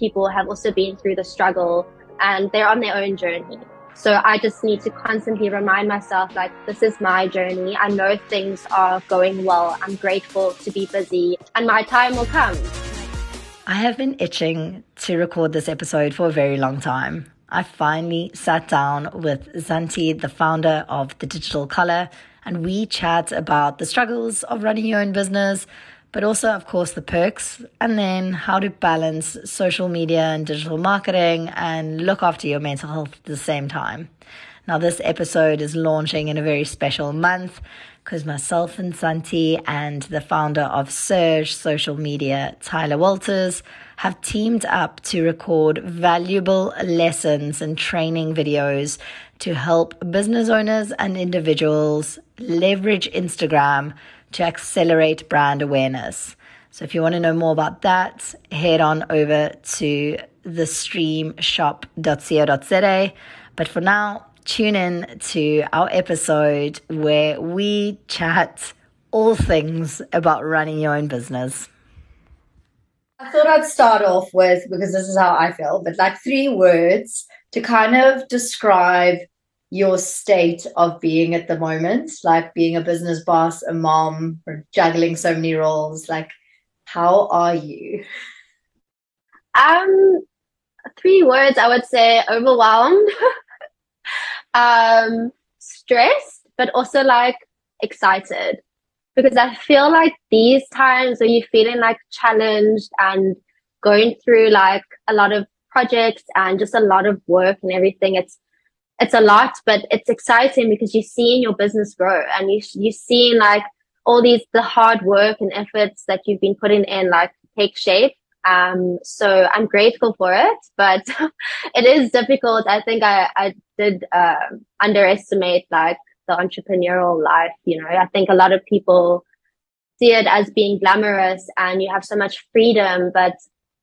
people have also been through the struggle and they're on their own journey. So I just need to constantly remind myself, like, this is my journey. I know things are going well. I'm grateful to be busy and my time will come. I have been itching to record this episode for a very long time. I finally sat down with Santi, the founder of The Digital Color, and we chat about the struggles of running your own business, but also, of course, the perks, and then how to balance social media and digital marketing and look after your mental health at the same time. Now, this episode is launching in a very special month because myself and Santi and the founder of Surge Social Media, Tyler Walters, have teamed up to record valuable lessons and training videos to help business owners and individuals leverage Instagram to accelerate brand awareness. So if you want to know more about that, head on over to thestreamshop.co.za. But for now, tune in to our episode where we chat all things about running your own business. I thought I'd start off with, because this is how I feel, but like three words to kind of describe your state of being at the moment, like being a business boss, a mom, or juggling so many roles. Like, how are you? Um, three words I would say overwhelmed, um, stressed, but also like excited. Because I feel like these times where you're feeling like challenged and going through like a lot of projects and just a lot of work and everything, it's it's a lot, but it's exciting because you're seeing your business grow and you you're seeing like all these the hard work and efforts that you've been putting in like take shape. Um, so I'm grateful for it, but it is difficult. I think I I did uh, underestimate like the entrepreneurial life. You know, I think a lot of people see it as being glamorous and you have so much freedom, but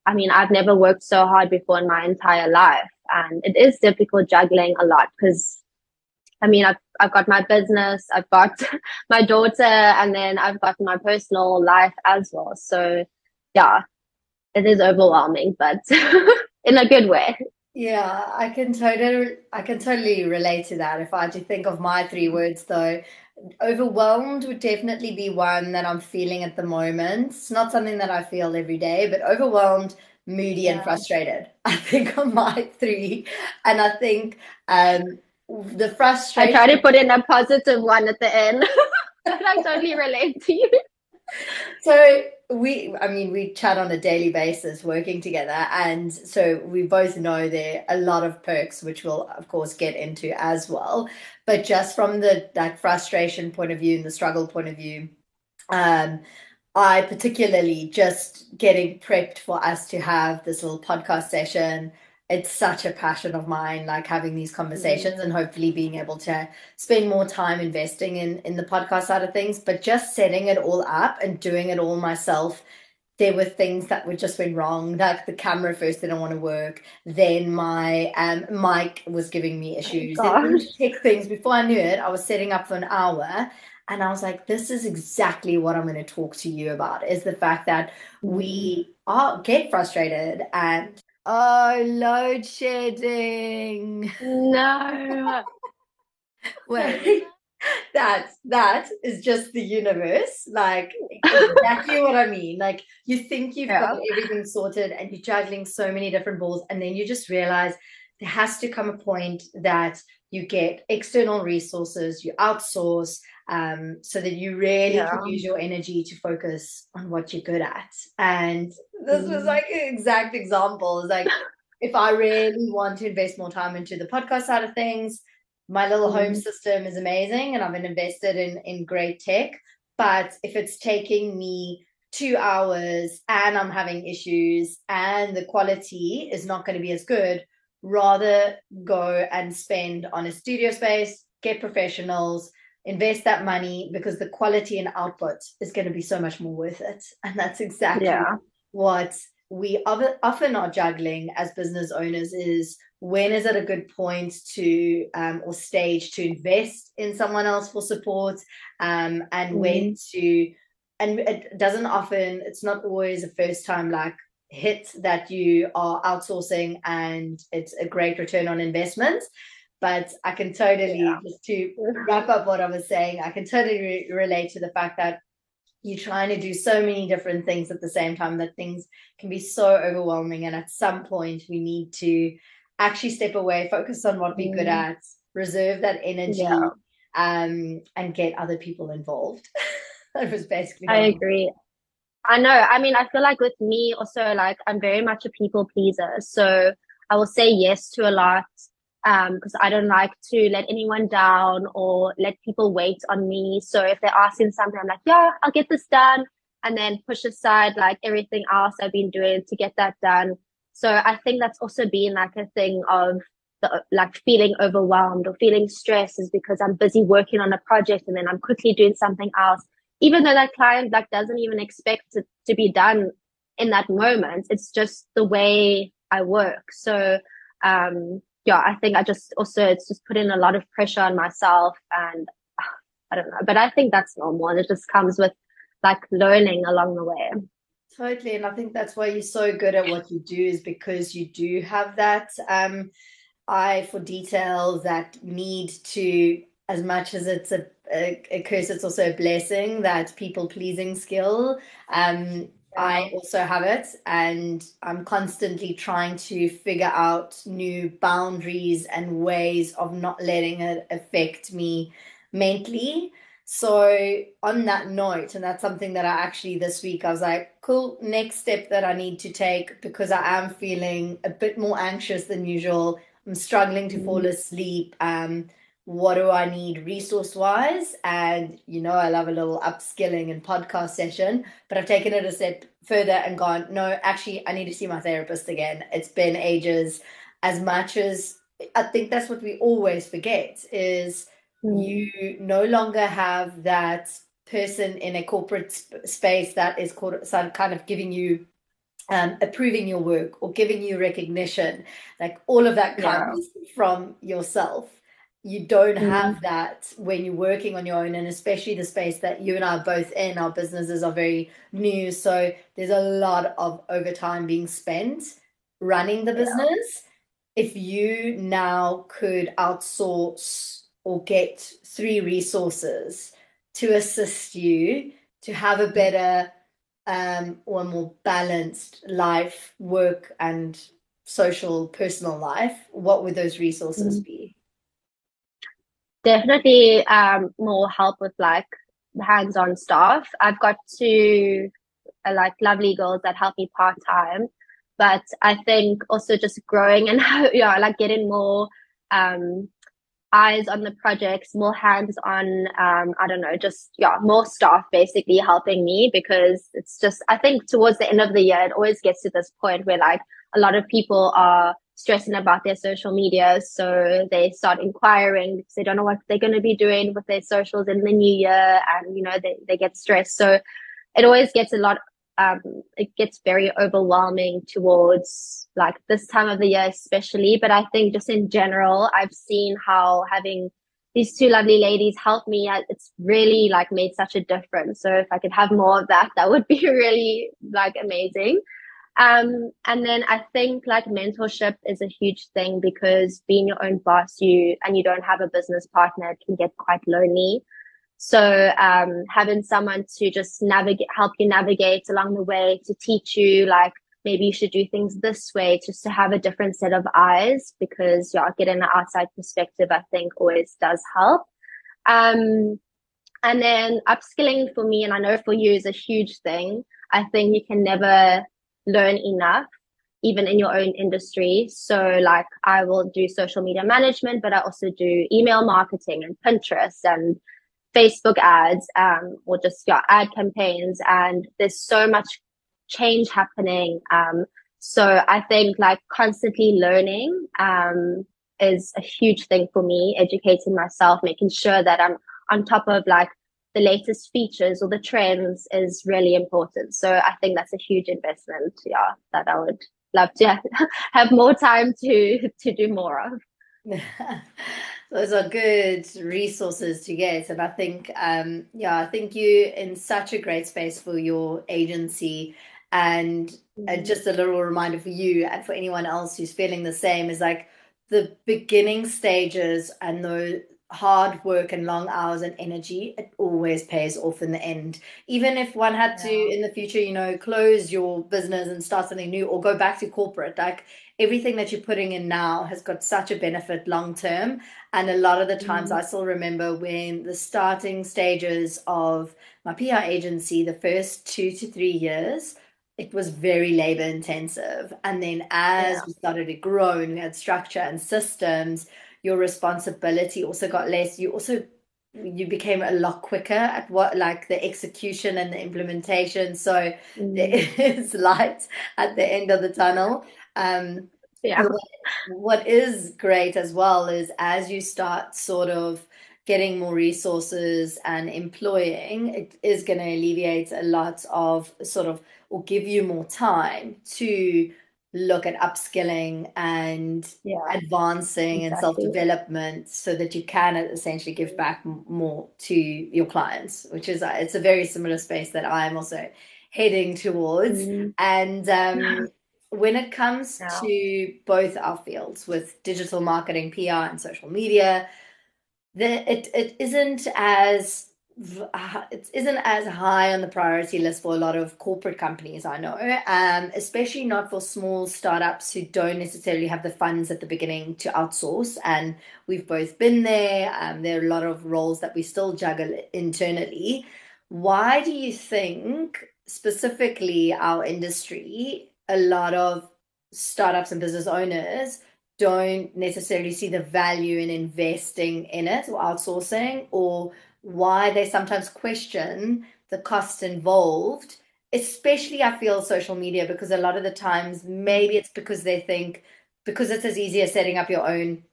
I mean, I've never worked so hard before in my entire life and it is difficult juggling a lot because I mean, I've, I've got my business, I've got my daughter, and then I've got my personal life as well. So, yeah, it is overwhelming, but in a good way. Yeah, I can totally, I can totally relate to that. If I to think of my three words, though, overwhelmed would definitely be one that I'm feeling at the moment. It's not something that I feel every day, but overwhelmed moody yeah. and frustrated. I think on my three. And I think um, the frustration. I try to put in a positive one at the end. I totally relate to you. So we, I mean, we chat on a daily basis working together. And so we both know there are a lot of perks, which we'll, of course, get into as well. But just from the like frustration point of view and the struggle point of view, um, I particularly just getting prepped for us to have this little podcast session. It's such a passion of mine, like having these conversations mm-hmm. and hopefully being able to spend more time investing in in the podcast side of things. But just setting it all up and doing it all myself, there were things that were just went wrong. Like the camera first didn't want to work. Then my um mic was giving me issues. Oh tech things before I knew it, I was setting up for an hour and I was like, this is exactly what I'm going to talk to you about is the fact that we are get frustrated and oh load shedding. No. well that that is just the universe. Like exactly what I mean. Like you think you've yeah. got everything sorted and you're juggling so many different balls, and then you just realize there has to come a point that you get external resources, you outsource, um, so that you really yeah. can use your energy to focus on what you're good at. And this mm. was like an exact example. It's like if I really want to invest more time into the podcast side of things, my little mm. home system is amazing and I've been invested in in great tech. But if it's taking me two hours and I'm having issues and the quality is not going to be as good, rather go and spend on a studio space, get professionals, invest that money because the quality and output is going to be so much more worth it. And that's exactly yeah. what we often are juggling as business owners is when is it a good point to um, or stage to invest in someone else for support um, and mm when to and it doesn't often it's not always a first time like hit that you are outsourcing and it's a great return on investment. But I can totally, yeah. just to wrap up what I was saying, I can totally re- relate to the fact that you're trying to do so many different things at the same time that things can be so overwhelming. And at some point, we need to actually step away, focus on what we're mm. good at, reserve that energy, yeah. um, and get other people involved. that was basically. I agree. I know. I mean, I feel like with me also, like I'm very much a people pleaser. So I will say yes to a lot because um, I don't like to let anyone down or let people wait on me. So if they're asking something, I'm like, yeah, I'll get this done. And then push aside like everything else I've been doing to get that done. So I think that's also been like a thing of the, like feeling overwhelmed or feeling stressed is because I'm busy working on a project and then I'm quickly doing something else even though that client like doesn't even expect it to be done in that moment it's just the way i work so um yeah i think i just also it's just putting a lot of pressure on myself and i don't know but i think that's normal and it just comes with like learning along the way totally and i think that's why you're so good at what you do is because you do have that um eye for detail that need to as much as it's a, a, a curse, it's also a blessing that people pleasing skill. Um, I also have it, and I'm constantly trying to figure out new boundaries and ways of not letting it affect me mentally. So, on that note, and that's something that I actually this week I was like, cool, next step that I need to take because I am feeling a bit more anxious than usual. I'm struggling to fall mm-hmm. asleep. Um, what do I need resource wise? And you know, I love a little upskilling and podcast session, but I've taken it a step further and gone, no, actually, I need to see my therapist again. It's been ages. As much as I think that's what we always forget is mm. you no longer have that person in a corporate sp- space that is called some kind of giving you um, approving your work or giving you recognition like all of that comes yeah. from yourself you don't mm-hmm. have that when you're working on your own and especially the space that you and I are both in our businesses are very new so there's a lot of overtime being spent running the business yeah. if you now could outsource or get three resources to assist you to have a better um, or more balanced life work and social personal life what would those resources mm-hmm. be definitely um, more help with like hands-on stuff. I've got two uh, like lovely girls that help me part-time, but I think also just growing and yeah, like getting more um, eyes on the projects, more hands on, um, I don't know, just, yeah, more staff basically helping me because it's just, I think towards the end of the year, it always gets to this point where like a lot of people are stressing about their social media. So they start inquiring because they don't know what they're going to be doing with their socials in the new year. And, you know, they, they get stressed. So it always gets a lot, um, it gets very overwhelming towards like this time of the year, especially. But I think just in general, I've seen how having these two lovely ladies help me. It's really like made such a difference. So if I could have more of that, that would be really like amazing. Um, and then I think like mentorship is a huge thing because being your own boss, you and you don't have a business partner can get quite lonely. So um, having someone to just navigate, help you navigate along the way, to teach you like maybe you should do things this way, just to have a different set of eyes because yeah, getting an outside perspective, I think always does help. Um, and then upskilling for me, and I know for you is a huge thing. I think you can never learn enough even in your own industry. So like I will do social media management, but I also do email marketing and Pinterest and Facebook ads, um, or just your ad campaigns. And there's so much change happening. Um, so I think like constantly learning, um, is a huge thing for me, educating myself, making sure that I'm on top of like the latest features or the trends is really important. So I think that's a huge investment. Yeah, that I would love to have more time to to do more of. Those are good resources to get, and I think, um, yeah, I think you in such a great space for your agency, And mm-hmm. uh, just a little reminder for you and for anyone else who's feeling the same is like the beginning stages and the hard work and long hours and energy, it always pays off in the end. Even if one had to in the future, you know, close your business and start something new or go back to corporate, like everything that you're putting in now has got such a benefit long term. And a lot of the times mm-hmm. I still remember when the starting stages of my PR agency, the first two to three years, it was very labor intensive. And then as yeah. we started to grow and we had structure and systems, your responsibility also got less. You also you became a lot quicker at what like the execution and the implementation. So mm. there is light at the end of the tunnel. Um, yeah. What, what is great as well is as you start sort of getting more resources and employing, it is going to alleviate a lot of sort of or give you more time to look at upskilling and yeah, advancing exactly. and self-development so that you can essentially give back more to your clients which is it's a very similar space that i'm also heading towards mm-hmm. and um, when it comes yeah. to both our fields with digital marketing pr and social media the, it, it isn't as it isn't as high on the priority list for a lot of corporate companies I know, um, especially not for small startups who don't necessarily have the funds at the beginning to outsource. And we've both been there. Um, there are a lot of roles that we still juggle internally. Why do you think, specifically our industry, a lot of startups and business owners don't necessarily see the value in investing in it or outsourcing or why they sometimes question the cost involved, especially I feel social media, because a lot of the times maybe it's because they think because it's as easy as setting up your own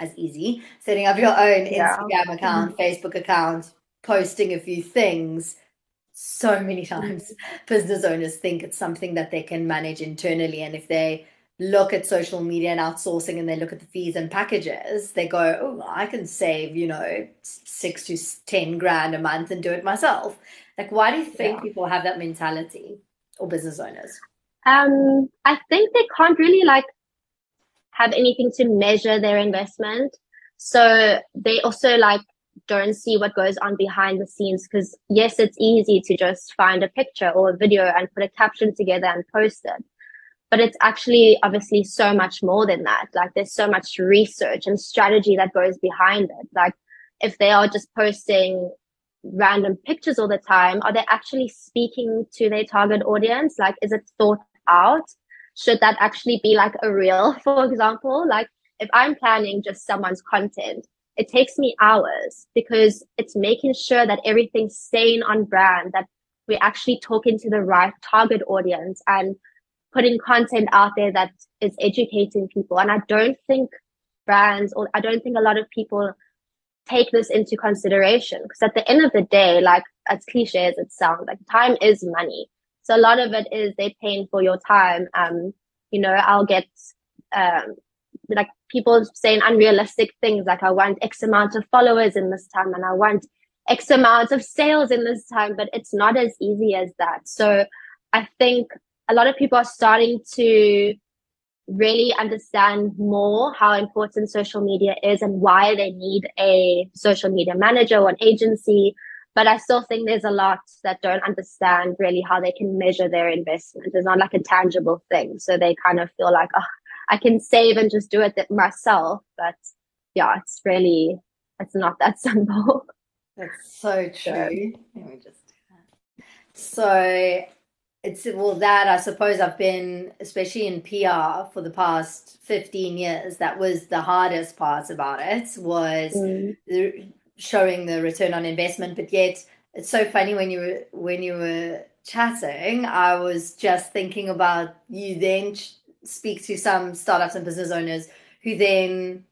as easy, setting up your own yeah. Instagram account, mm-hmm. Facebook account, posting a few things. So many times business owners think it's something that they can manage internally. And if they look at social media and outsourcing and they look at the fees and packages, they go, oh, I can save, you know, six to 10 grand a month and do it myself. Like, why do you think yeah. people have that mentality or business owners? Um, I think they can't really like have anything to measure their investment. So they also like don't see what goes on behind the scenes because yes, it's easy to just find a picture or a video and put a caption together and post it but it's actually obviously so much more than that. Like there's so much research and strategy that goes behind it. Like if they are just posting random pictures all the time, are they actually speaking to their target audience? Like, is it thought out? Should that actually be like a reel, for example? Like if I'm planning just someone's content, it takes me hours because it's making sure that everything's staying on brand, that we're actually talking to the right target audience and putting content out there that is educating people. And I don't think brands or I don't think a lot of people take this into consideration because at the end of the day, like as cliche as it sounds, like time is money. So a lot of it is they're paying for your time. Um, you know, I'll get um like people saying unrealistic things like I want X amount of followers in this time and I want X amount of sales in this time, but it's not as easy as that. So I think a lot of people are starting to really understand more how important social media is and why they need a social media manager or an agency. But I still think there's a lot that don't understand really how they can measure their investment. It's not like a tangible thing. So they kind of feel like, oh, I can save and just do it myself. But yeah, it's really, it's not that simple. That's so true. Let me just. So it's well that I suppose I've been especially in PR for the past 15 years that was the hardest part about it was mm. the, showing the return on investment but yet it's so funny when you were when you were chatting I was just thinking about you then speak to some startups and business owners who then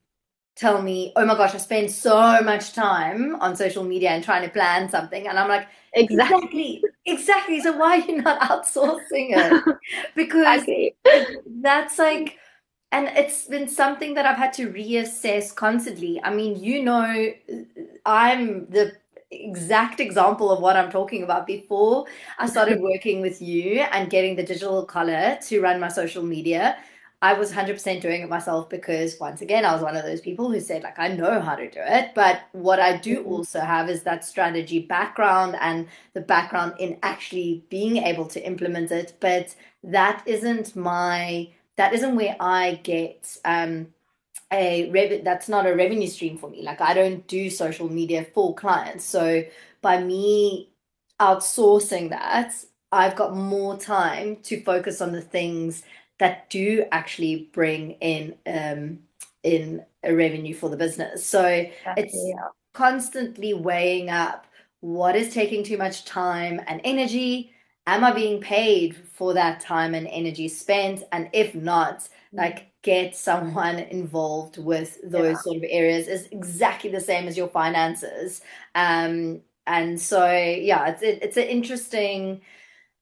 tell me, oh my gosh, I spend so much time on social media and trying to plan something. And I'm like, exactly, exactly. So why are you not outsourcing it? Because that's like, and it's been something that I've had to reassess constantly. I mean, you know, I'm the exact example of what I'm talking about. Before I started working with you and getting the digital color to run my social media, I was 100% doing it myself because once again, I was one of those people who said, like, I know how to do it. But what I do mm-hmm. also have is that strategy background and the background in actually being able to implement it. But that isn't my, that isn't where I get, um, a rev- that's not a revenue stream for me. Like I don't do social media for clients. So by me outsourcing that, I've got more time to focus on the things that do actually bring in um, in a revenue for the business. So it's yeah. constantly weighing up what is taking too much time and energy. Am I being paid for that time and energy spent? And if not, mm-hmm. like get someone involved with those yeah. sort of areas is exactly the same as your finances. Um, and so yeah, it's it, it's an interesting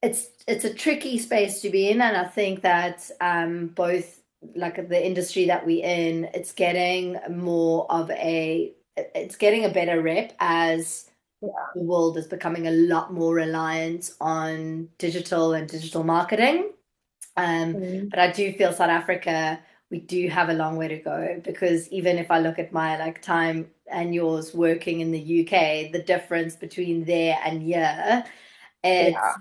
it's it's a tricky space to be in, and I think that um, both like the industry that we in, it's getting more of a it's getting a better rep as yeah. the world is becoming a lot more reliant on digital and digital marketing. Um, mm. But I do feel South Africa, we do have a long way to go because even if I look at my like time and yours working in the UK, the difference between there and here, it's yeah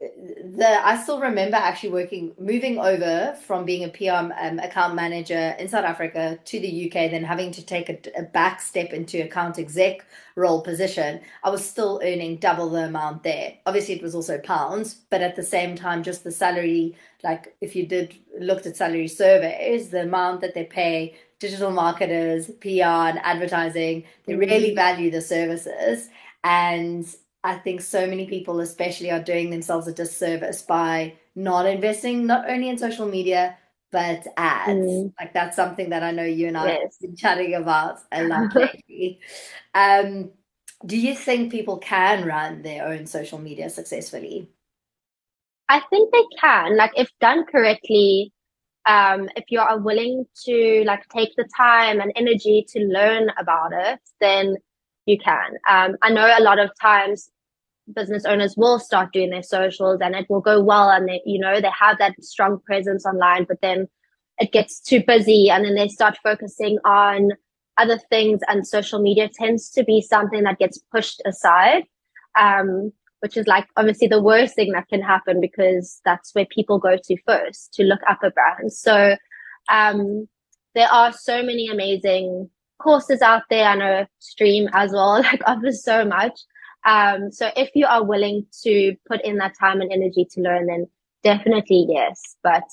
the I still remember actually working, moving over from being a PR um, account manager in South Africa to the UK, then having to take a, a, back step into account exec role position. I was still earning double the amount there. Obviously, it was also pounds, but at the same time, just the salary. Like if you did looked at salary surveys, the amount that they pay digital marketers, PR, and advertising, they really mm. value the services and I think so many people, especially, are doing themselves a disservice by not investing not only in social media but ads. Mm. Like that's something that I know you and I yes. have been chatting about a lot lately. um, do you think people can run their own social media successfully? I think they can. Like if done correctly, um, if you are willing to like take the time and energy to learn about it, then you can. Um, I know a lot of times business owners will start doing their socials and it will go well and they you know they have that strong presence online but then it gets too busy and then they start focusing on other things and social media tends to be something that gets pushed aside um, which is like obviously the worst thing that can happen because that's where people go to first to look up a brand. So um, there are so many amazing courses out there. I know stream as well like offers so much um, so if you are willing to put in that time and energy to learn, then definitely yes. But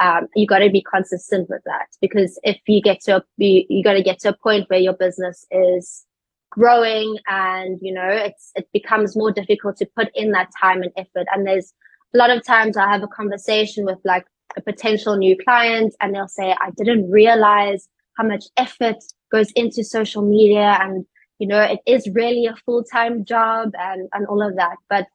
um, you got to be consistent with that because if you get to a, you, you got to get to a point where your business is growing and you know it's it becomes more difficult to put in that time and effort. And there's a lot of times I have a conversation with like a potential new client and they'll say, I didn't realize how much effort goes into social media and you know it is really a full-time job and and all of that. But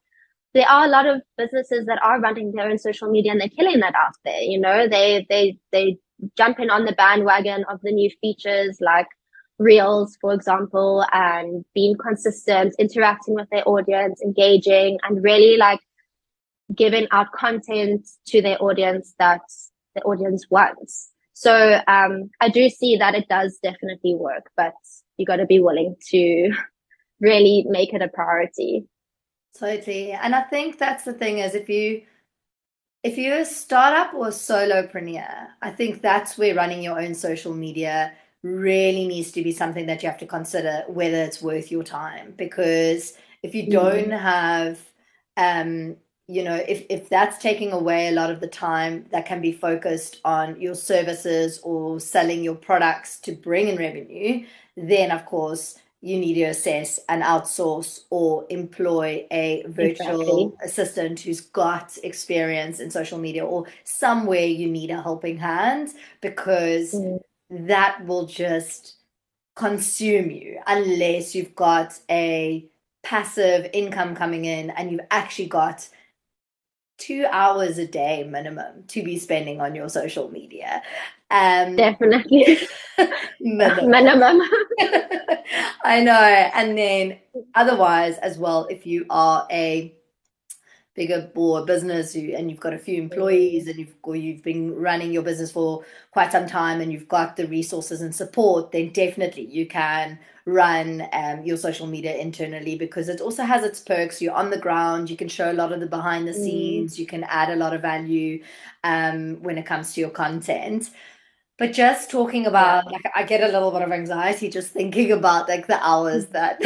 there are a lot of businesses that are running their own social media and they're killing that out there you know. They they they jump in on the bandwagon of the new features like reels for example and being consistent interacting with their audience engaging and really like giving out content to their audience that the audience wants. So um, i do see that it does definitely work but you got to be willing to really make it a priority. Totally. And I think that's the thing is if you if you're a startup or a solopreneur, I think that's where running your own social media really needs to be something that you have to consider whether it's worth your time. Because if you don't mm. have um, you know, if, if that's taking away a lot of the time that can be focused on your services or selling your products to bring in revenue, then of course you need to assess and outsource or employ a virtual exactly. assistant who's got experience in social media or somewhere you need a helping hand because mm. that will just consume you unless you've got a passive income coming in and you've actually got two hours a day minimum to be spending on your social media. Um, Definitely. minimum. minimum. I know. And then otherwise, as well, if you are a bigger or business you, and you've got a few employees and you've or you've been running your business for quite some time and you've got the resources and support then definitely you can run um, your social media internally because it also has its perks you're on the ground you can show a lot of the behind the mm. scenes mm. you can add a lot of value um, when it comes to your content but just talking about, yeah. like, I get a little bit of anxiety just thinking about like the hours that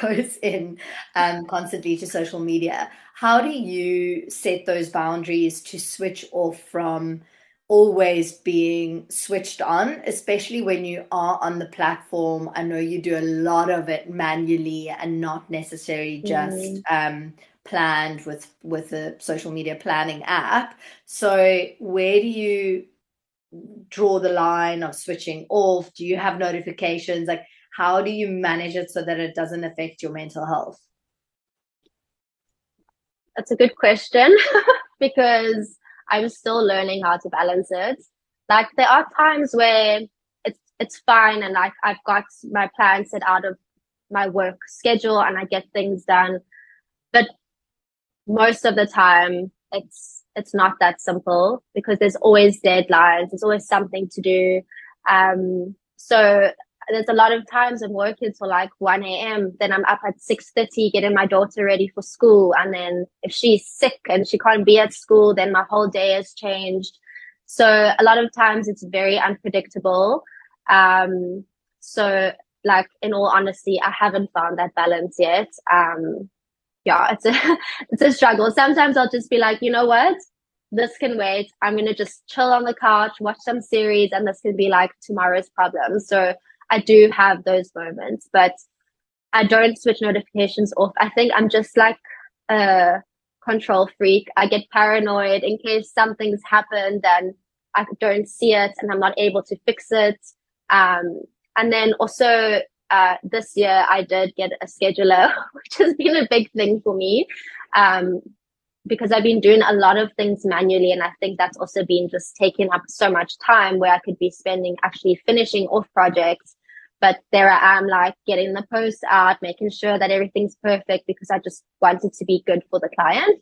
goes in um, constantly to social media. How do you set those boundaries to switch off from always being switched on, especially when you are on the platform? I know you do a lot of it manually and not necessarily just mm. um, planned with with a social media planning app. So where do you draw the line of switching off? Do you have notifications? Like, how do you manage it so that it doesn't affect your mental health? That's a good question because I'm still learning how to balance it. Like, there are times where it's it's fine and like I've got my plan set out of my work schedule and I get things done, but most of the time it's it's not that simple because there's always deadlines. There's always something to do. Um, so there's a lot of times I'm working till like 1 a.m. Then I'm up at 6.30 getting my daughter ready for school. And then if she's sick and she can't be at school, then my whole day has changed. So a lot of times it's very unpredictable. Um, so like in all honesty, I haven't found that balance yet. Um, yeah, it's a it's a struggle. Sometimes I'll just be like, you know what? This can wait. I'm gonna just chill on the couch, watch some series, and this can be like tomorrow's problem. So I do have those moments, but I don't switch notifications off. I think I'm just like a control freak. I get paranoid in case something's happened and I don't see it and I'm not able to fix it. Um, and then also uh, this year I did get a scheduler, which has been a big thing for me. Um, because I've been doing a lot of things manually. And I think that's also been just taking up so much time where I could be spending actually finishing off projects. But there I am like getting the post out, making sure that everything's perfect because I just wanted to be good for the client.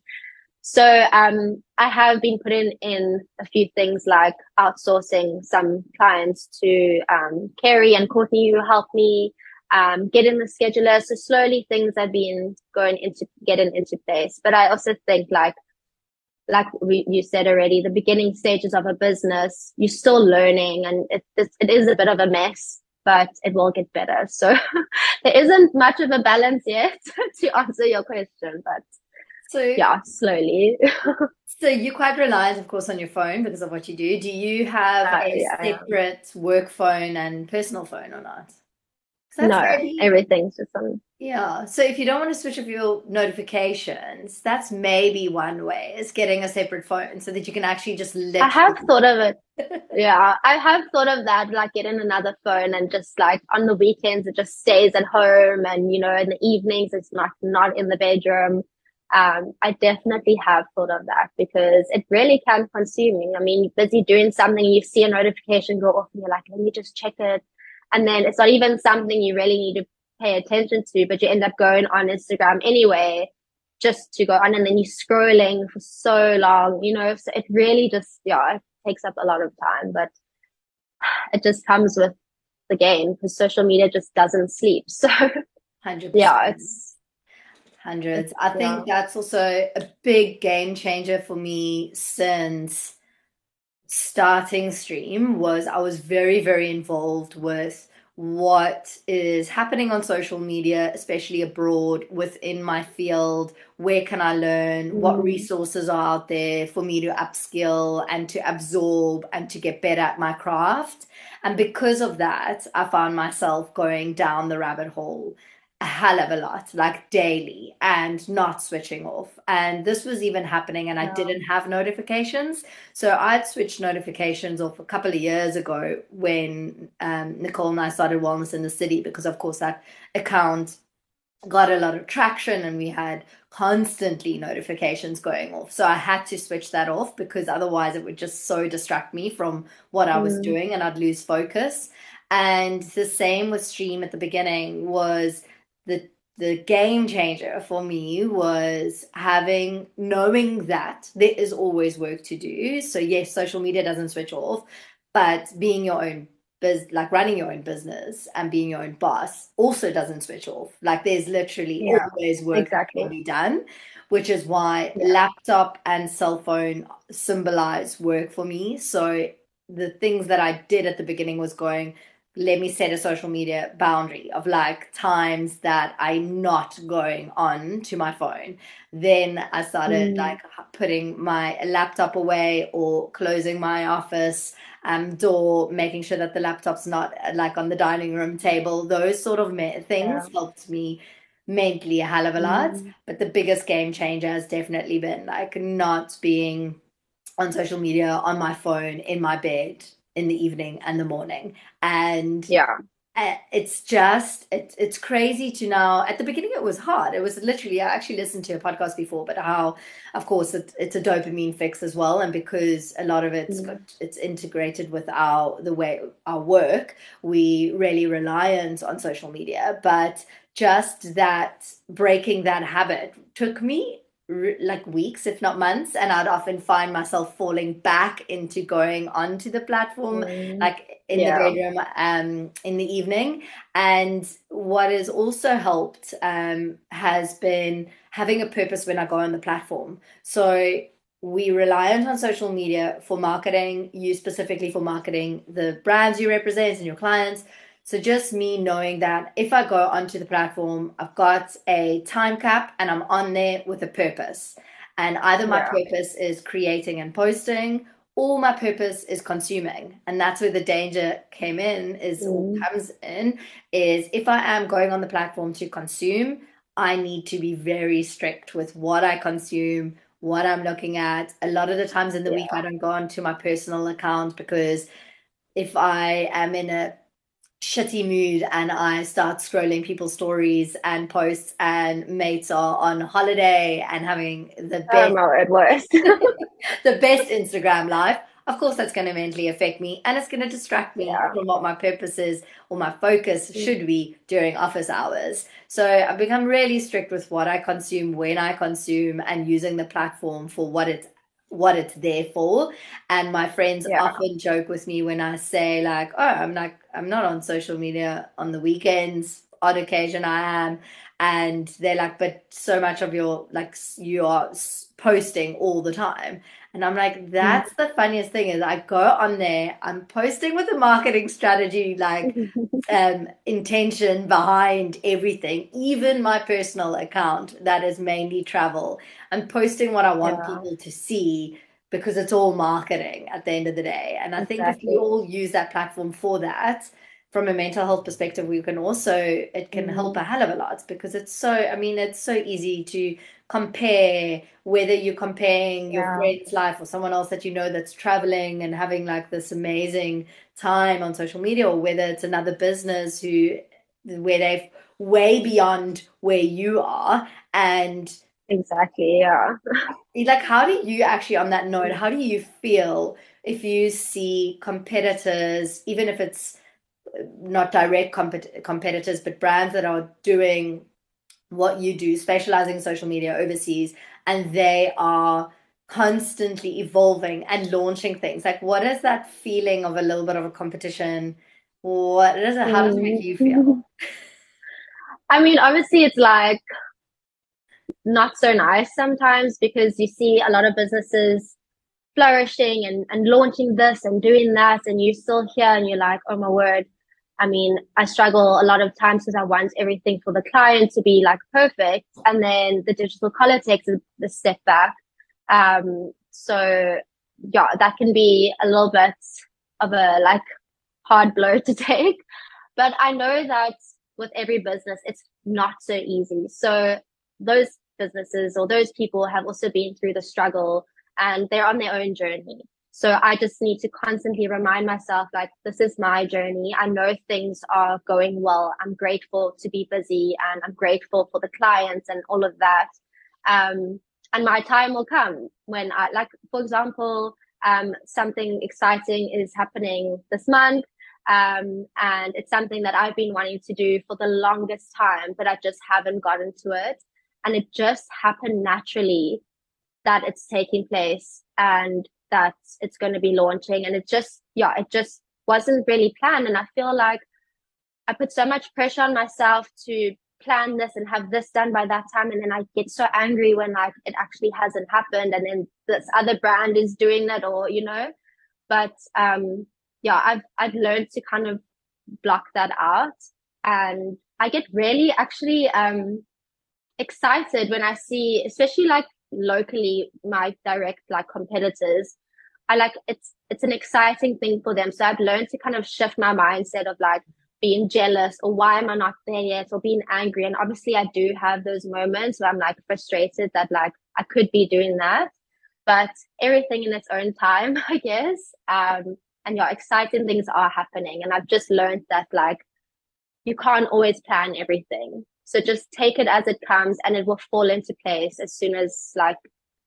So um, I have been putting in a few things like outsourcing some clients to um, Carrie and Courtney who help me um, get in the scheduler. So slowly things have been going into getting into place. But I also think like like we, you said already, the beginning stages of a business, you're still learning and it, it is a bit of a mess, but it will get better. So there isn't much of a balance yet to answer your question, but so yeah, slowly. so you're quite reliant, of course, on your phone because of what you do. Do you have uh, a yeah, separate work phone and personal phone or not? no, everything's just on. Yeah. So if you don't want to switch off your notifications, that's maybe one way is getting a separate phone so that you can actually just literally... I have thought of it. yeah, I have thought of that, like getting another phone and just like on the weekends it just stays at home, and you know in the evenings it's not not in the bedroom. Um, I definitely have thought of that because it really can consume you. I mean, you're busy doing something, you see a notification go off, and you're like, let me just check it and then it's not even something you really need to pay attention to, but you end up going on Instagram anyway, just to go on. And then you're scrolling for so long, you know, so it really just, yeah, it takes up a lot of time, but it just comes with the game because social media just doesn't sleep. So, 100%. yeah, it's hundreds. I think yeah. that's also a big game changer for me since starting stream was I was very, very involved with what is happening on social media, especially abroad within my field. Where can I learn? Mm. What resources are out there for me to upskill and to absorb and to get better at my craft? And because of that, I found myself going down the rabbit hole a hell of a lot, like daily, and not switching off. And this was even happening, and I didn't have notifications. So I'd switched notifications off a couple of years ago when um, Nicole and I started Wellness in the City, because of course that account got a lot of traction and we had constantly notifications going off. So I had to switch that off because otherwise it would just so distract me from what I was mm. doing and I'd lose focus. And the same with Stream at the beginning was the the game changer for me was having knowing that there is always work to do. So yes, social media doesn't switch off, but being your own biz like running your own business and being your own boss also doesn't switch off. Like there's literally yeah, always work exactly. to be done, which is why yeah. laptop and cell phone symbolize work for me. So the things that I did at the beginning was going let me set a social media boundary of like times that I'm not going on to my phone. Then I started mm. like putting my laptop away or closing my office um, door, making sure that the laptop's not like on the dining room table. Those sort of things yeah. helped me mentally a hell of a lot. Mm. But the biggest game changer has definitely been like not being on social media on my phone in my bed in the evening and the morning. And yeah. uh, it's just it's it's crazy to now at the beginning it was hard. It was literally i actually listened to a podcast before but how of course it, it's a dopamine fix as well. And because a lot of it's mm. got, it's integrated with our the way our work we really reliant on social media. But just that breaking that habit took me like weeks, if not months, and I'd often find myself falling back into going onto the platform, mm. like in yeah. the bedroom um, in the evening. And what has also helped um, has been having a purpose when I go on the platform. So we reliant on social media for marketing, you specifically for marketing the brands you represent and your clients so just me knowing that if I go onto the platform, I've got a time cap and I'm on there with a purpose. And either my yeah. purpose is creating and posting or my purpose is consuming. And that's where the danger came in is mm. comes in is if I am going on the platform to consume, I need to be very strict with what I consume, what I'm looking at. A lot of the times in the yeah. week I don't go onto my personal account because if I am in a shitty mood and I start scrolling people's stories and posts and mates are on holiday and having the best oh, at worst. the best Instagram life, of course that's going to mentally affect me and it's going to distract me yeah. from what my purpose is or my focus mm. should be during office hours. So I've become really strict with what I consume, when I consume and using the platform for what it's what it's there for. And my friends yeah. often joke with me when I say like, "Oh, I'm like I'm not on social media on the weekends. Odd occasion I am." And they're like, "But so much of your like you are posting all the time." And I'm like, mm. that's the funniest thing is I go on there, I'm posting with a marketing strategy, like um, intention behind everything, even my personal account that is mainly travel. I'm posting what I want yeah. people to see because it's all marketing at the end of the day. And I exactly. think if we all use that platform for that, from a mental health perspective, we can also it can mm. help a hell of a lot because it's so I mean it's so easy to compare whether you're comparing your friend's life or someone else that you know that's traveling and having like this amazing time on social media or whether it's another business who where they've way beyond where you are and exactly yeah. Like how do you actually on that note how do you feel if you see competitors even if it's not direct compet- competitors but brands that are doing what you do, specializing in social media overseas, and they are constantly evolving and launching things. Like, what is that feeling of a little bit of a competition? What is it? How does it make you feel? Mm. I mean, obviously, it's like not so nice sometimes because you see a lot of businesses flourishing and, and launching this and doing that, and you're still here and you're like, oh my word, I mean, I struggle a lot of times because I want everything for the client to be like perfect. And then the digital color takes a, a step back. Um, so yeah, that can be a little bit of a like hard blow to take. But I know that with every business, it's not so easy. So those businesses or those people have also been through the struggle and they're on their own journey. So I just need to constantly remind myself, like, this is my journey. I know things are going well. I'm grateful to be busy and I'm grateful for the clients and all of that. Um, and my time will come when I, like, for example, um, something exciting is happening this month. Um, and it's something that I've been wanting to do for the longest time, but I just haven't gotten to it. And it just happened naturally that it's taking place and that it's going to be launching. And it just, yeah, it just wasn't really planned. And I feel like I put so much pressure on myself to plan this and have this done by that time and then I get so angry when like it actually hasn't happened and then this other brand is doing that or you know but um yeah I've I've learned to kind of block that out and I get really actually um excited when I see especially like locally my direct like competitors I like it's it's an exciting thing for them so I've learned to kind of shift my mindset of like being jealous or why am I not there yet or being angry. And obviously I do have those moments where I'm like frustrated that like I could be doing that. But everything in its own time, I guess. Um and yeah, exciting things are happening. And I've just learned that like you can't always plan everything. So just take it as it comes and it will fall into place as soon as like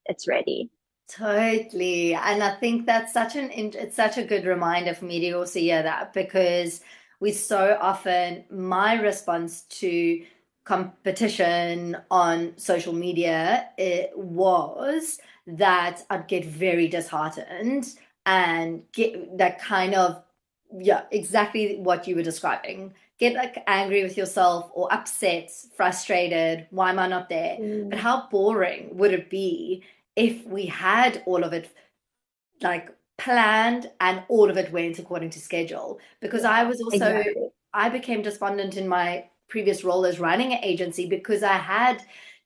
it's ready. Totally. And I think that's such an it's such a good reminder for me to also hear that because we so often my response to competition on social media it was that I'd get very disheartened and get that kind of yeah exactly what you were describing get like angry with yourself or upset frustrated why am I not there mm. but how boring would it be if we had all of it like planned and all of it went according to schedule because I was also exactly. I became despondent in my previous role as running an agency because I had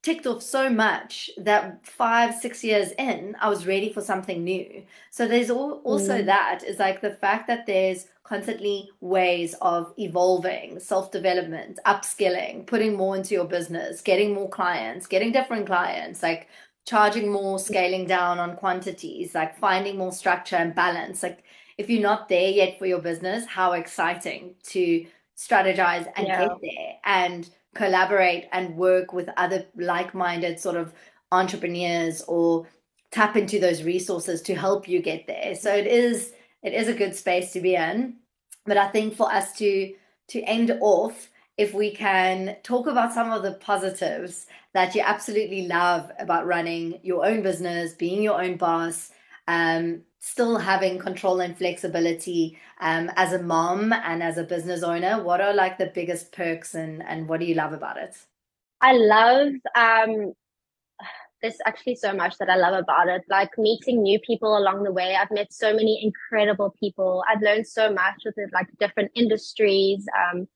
ticked off so much that five six years in I was ready for something new so there's also mm. that is like the fact that there's constantly ways of evolving self-development upskilling putting more into your business getting more clients getting different clients like charging more, scaling down on quantities, like finding more structure and balance. Like if you're not there yet for your business, how exciting to strategize and yeah. get there and collaborate and work with other like-minded sort of entrepreneurs or tap into those resources to help you get there. So it is it is a good space to be in. But I think for us to to end off, if we can talk about some of the positives that you absolutely love about running your own business, being your own boss, um, still having control and flexibility um, as a mom and as a business owner. What are like the biggest perks and, and what do you love about it? I love um, there's actually so much that I love about it. Like meeting new people along the way. I've met so many incredible people. I've learned so much with it, like different industries. Um,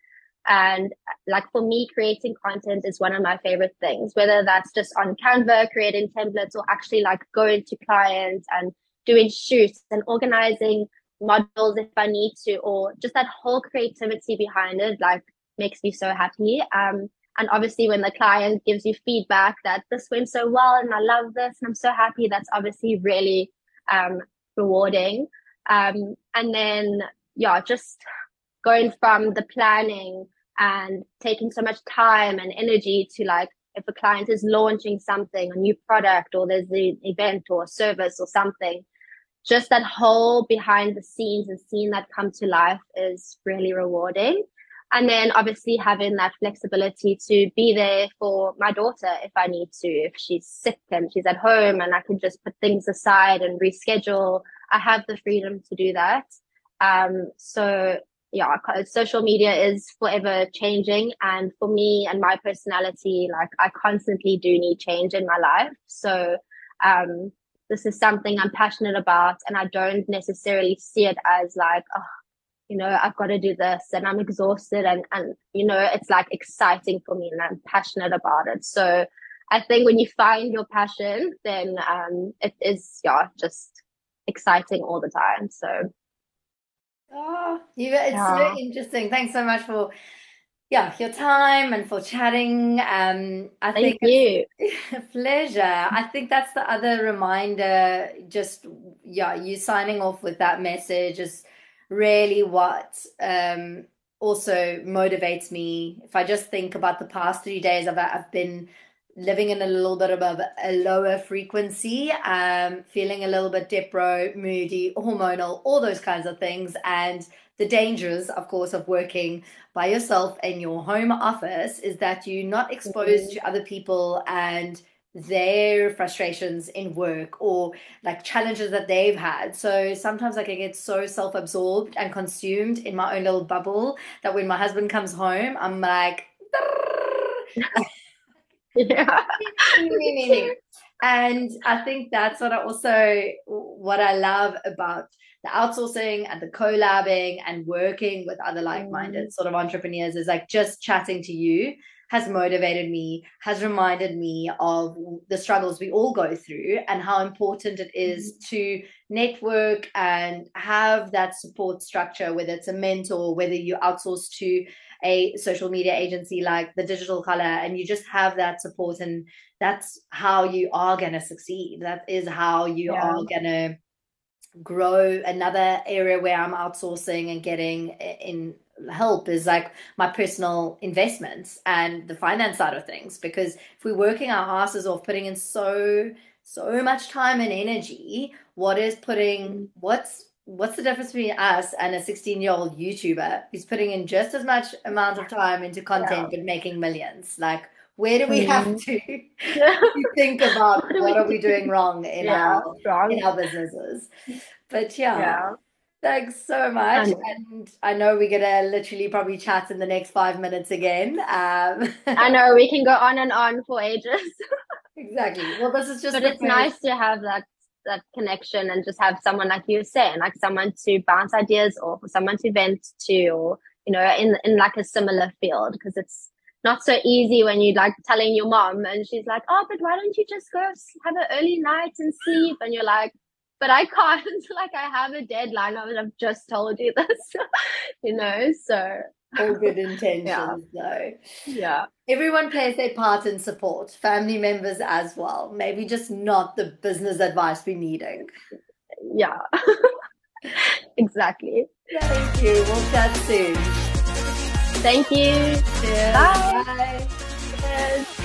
and like for me, creating content is one of my favorite things, whether that's just on Canva, creating templates, or actually like going to clients and doing shoots and organizing models if I need to, or just that whole creativity behind it, like makes me so happy. Um, and obviously when the client gives you feedback that this went so well and I love this and I'm so happy, that's obviously really um, rewarding. Um, and then, yeah, just going from the planning and taking so much time and energy to like if a client is launching something a new product or there's an event or a service or something just that whole behind the scenes and seeing that come to life is really rewarding. And then obviously having that flexibility to be there for my daughter if i need to if she's sick and she's at home and i can just put things aside and reschedule. I have the freedom to do that. Um, so yeah, social media is forever changing. And for me and my personality, like I constantly do need change in my life. So, um, this is something I'm passionate about and I don't necessarily see it as like, oh, you know, I've got to do this and I'm exhausted and, and, you know, it's like exciting for me and I'm passionate about it. So I think when you find your passion, then, um, it is, yeah, just exciting all the time. So Oh, you, it's yeah. so interesting. Thanks so much for yeah your time and for chatting. Um, I Thank think you. a pleasure. I think that's the other reminder. Just yeah, you signing off with that message is really what um also motivates me. If I just think about the past three days, I've I've been living in a little bit of a, a lower frequency, um, feeling a little bit depro, moody, hormonal, all those kinds of things. And the dangers, of course, of working by yourself in your home office is that you're not exposed Mhm. to other people and their frustrations in work or like challenges that they've had. So sometimes I get so self-absorbed and consumed in my own little bubble that when my husband comes home, I'm like Yeah. and I think that's what I also what I love about the outsourcing and the collabing and working with other like-minded mm. sort of entrepreneurs is like just chatting to you has motivated me, has reminded me of the struggles we all go through and how important it is mm-hmm. to network and have that support structure, whether it's a mentor, whether you outsource to a social media agency like the digital color and you just have that support and that's how you are going to succeed. That is how you Yeah. are going to grow. Another area where i'm outsourcing and getting in help is like my personal investments and the finance side of things because if we're working our asses off putting in so so much time and energy what is putting mm. what's what's the difference between us and a 16 year old youtuber who's putting in just as much amount of time into content but making millions like where do we have Mhm. to think about What are we doing wrong in Yeah. our Strong. in our businesses but yeah, Yeah. thanks so much and i know we're gonna literally probably chat in the next five minutes again um I know we can go on and on for ages, exactly well this is just but it's first- nice to have that that connection and just have someone like you saying, like someone to bounce ideas or someone to vent to, or you know, in in like a similar field because it's not so easy when you like telling your mom and she's like, oh, but why don't you just go have an early night and sleep? And you're like, but I can't. like I have a deadline. I have just told you this, you know. So all good intentions though yeah, everyone plays their part in support family members as well maybe just not the business advice we're needing yeah, exactly. thank you we'll chat soon Thank you. Cheers. Bye. Bye. Cheers.